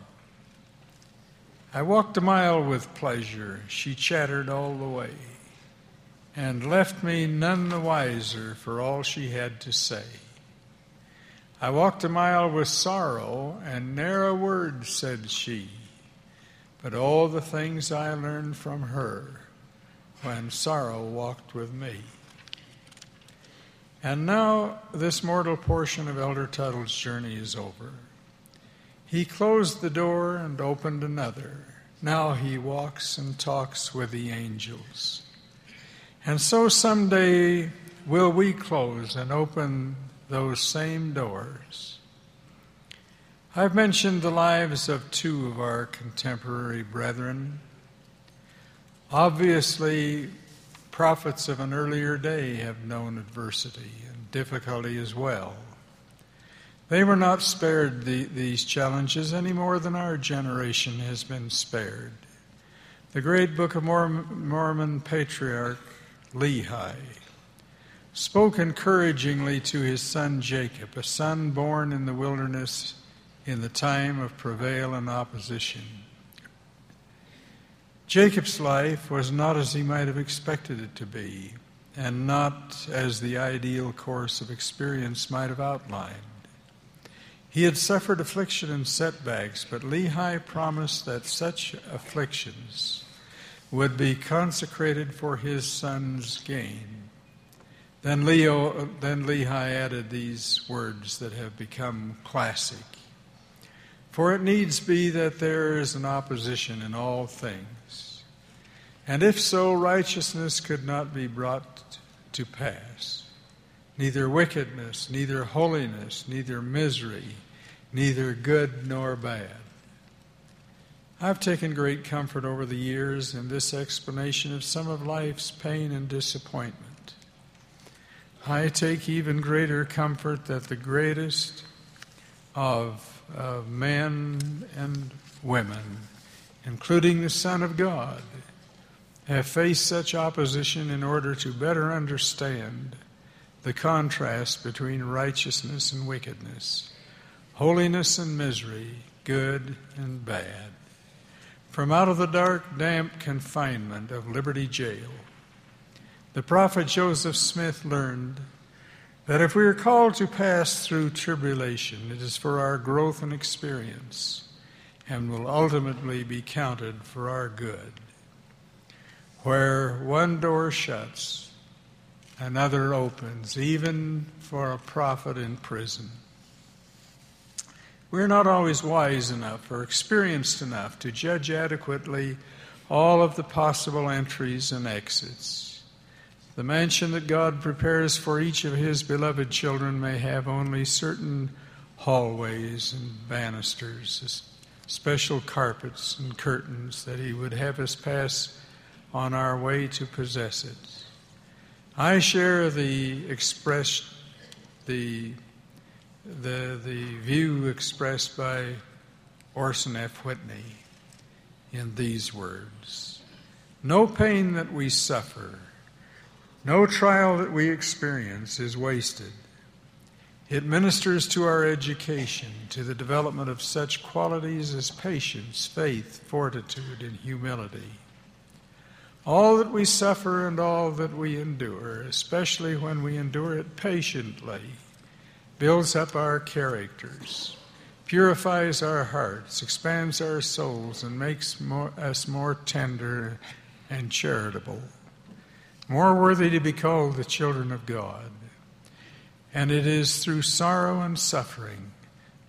I walked a mile with pleasure, she chattered all the way, and left me none the wiser for all she had to say. I walked a mile with sorrow, and ne'er a word said she, but all the things I learned from her when sorrow walked with me. And now this mortal portion of Elder Tuttle's journey is over. He closed the door and opened another. Now he walks and talks with the angels. And so someday will we close and open those same doors. I've mentioned the lives of two of our contemporary brethren. Obviously, prophets of an earlier day have known adversity and difficulty as well. They were not spared the, these challenges any more than our generation has been spared. The great Book of Mormon, patriarch Lehi spoke encouragingly to his son Jacob, a son born in the wilderness in the time of travail and opposition. Jacob's life was not as he might have expected it to be, and not as the ideal course of experience might have outlined. He had suffered affliction and setbacks, but Lehi promised that such afflictions would be consecrated for his son's gain. Then Leo, then Lehi added these words that have become classic. For it needs be that there is an opposition in all things. And if so, righteousness could not be brought to pass. Neither wickedness, neither holiness, neither misery, neither good nor bad. I've taken great comfort over the years in this explanation of some of life's pain and disappointment. I take even greater comfort that the greatest of, of men and women, including the Son of God, have faced such opposition in order to better understand the contrast between righteousness and wickedness, holiness and misery, good and bad. From out of the dark, damp confinement of Liberty Jail, The prophet Joseph Smith learned that if we are called to pass through tribulation, it is for our growth and experience and will ultimately be counted for our good. Where one door shuts, another opens, even for a prophet in prison. We're not always wise enough or experienced enough to judge adequately all of the possible entries and exits. The mansion that God prepares for each of His beloved children may have only certain hallways and banisters, special carpets and curtains that He would have us pass on our way to possess it. I share the expressed the the the view expressed by Orson F. Whitney in these words. No pain that we suffer, no trial that we experience is wasted. It ministers to our education, to the development of such qualities as patience, faith, fortitude, and humility. All that we suffer and all that we endure, especially when we endure it patiently, builds up our characters, purifies our hearts, expands our souls, and makes more, us more tender and charitable, more worthy to be called the children of God. And it is through sorrow and suffering,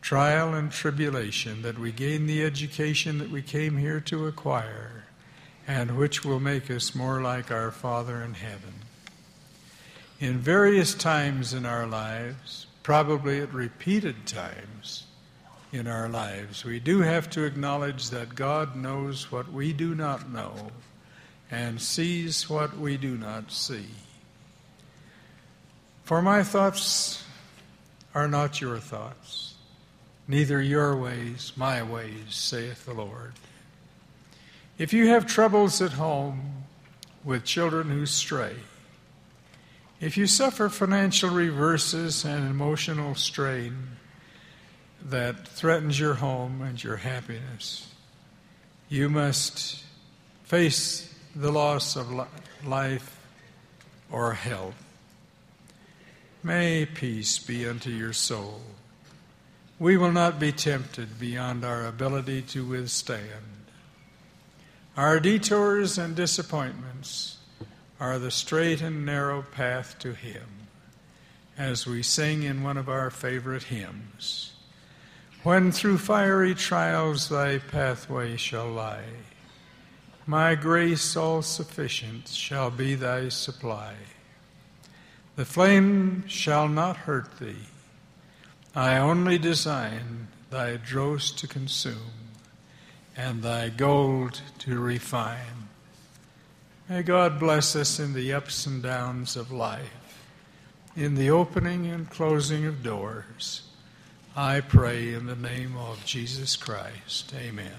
trial and tribulation, that we gain the education that we came here to acquire and which will make us more like our Father in heaven. In various times in our lives, probably at repeated times in our lives, we do have to acknowledge that God knows what we do not know and sees what we do not see. For my thoughts are not your thoughts, neither your ways my ways, saith the Lord. If you have troubles at home with children who stray, if you suffer financial reverses and emotional strain that threatens your home and your happiness, you must face the loss of life or health. May peace be unto your soul. We will not be tempted beyond our ability to withstand. Our detours and disappointments are the straight and narrow path to Him, as we sing in one of our favorite hymns. When through fiery trials thy pathway shall lie, my grace all sufficient shall be thy supply. The flame shall not hurt thee. I only design thy dross to consume and thy gold to refine. May God bless us in the ups and downs of life, in the opening and closing of doors. I pray in the name of Jesus Christ. Amen.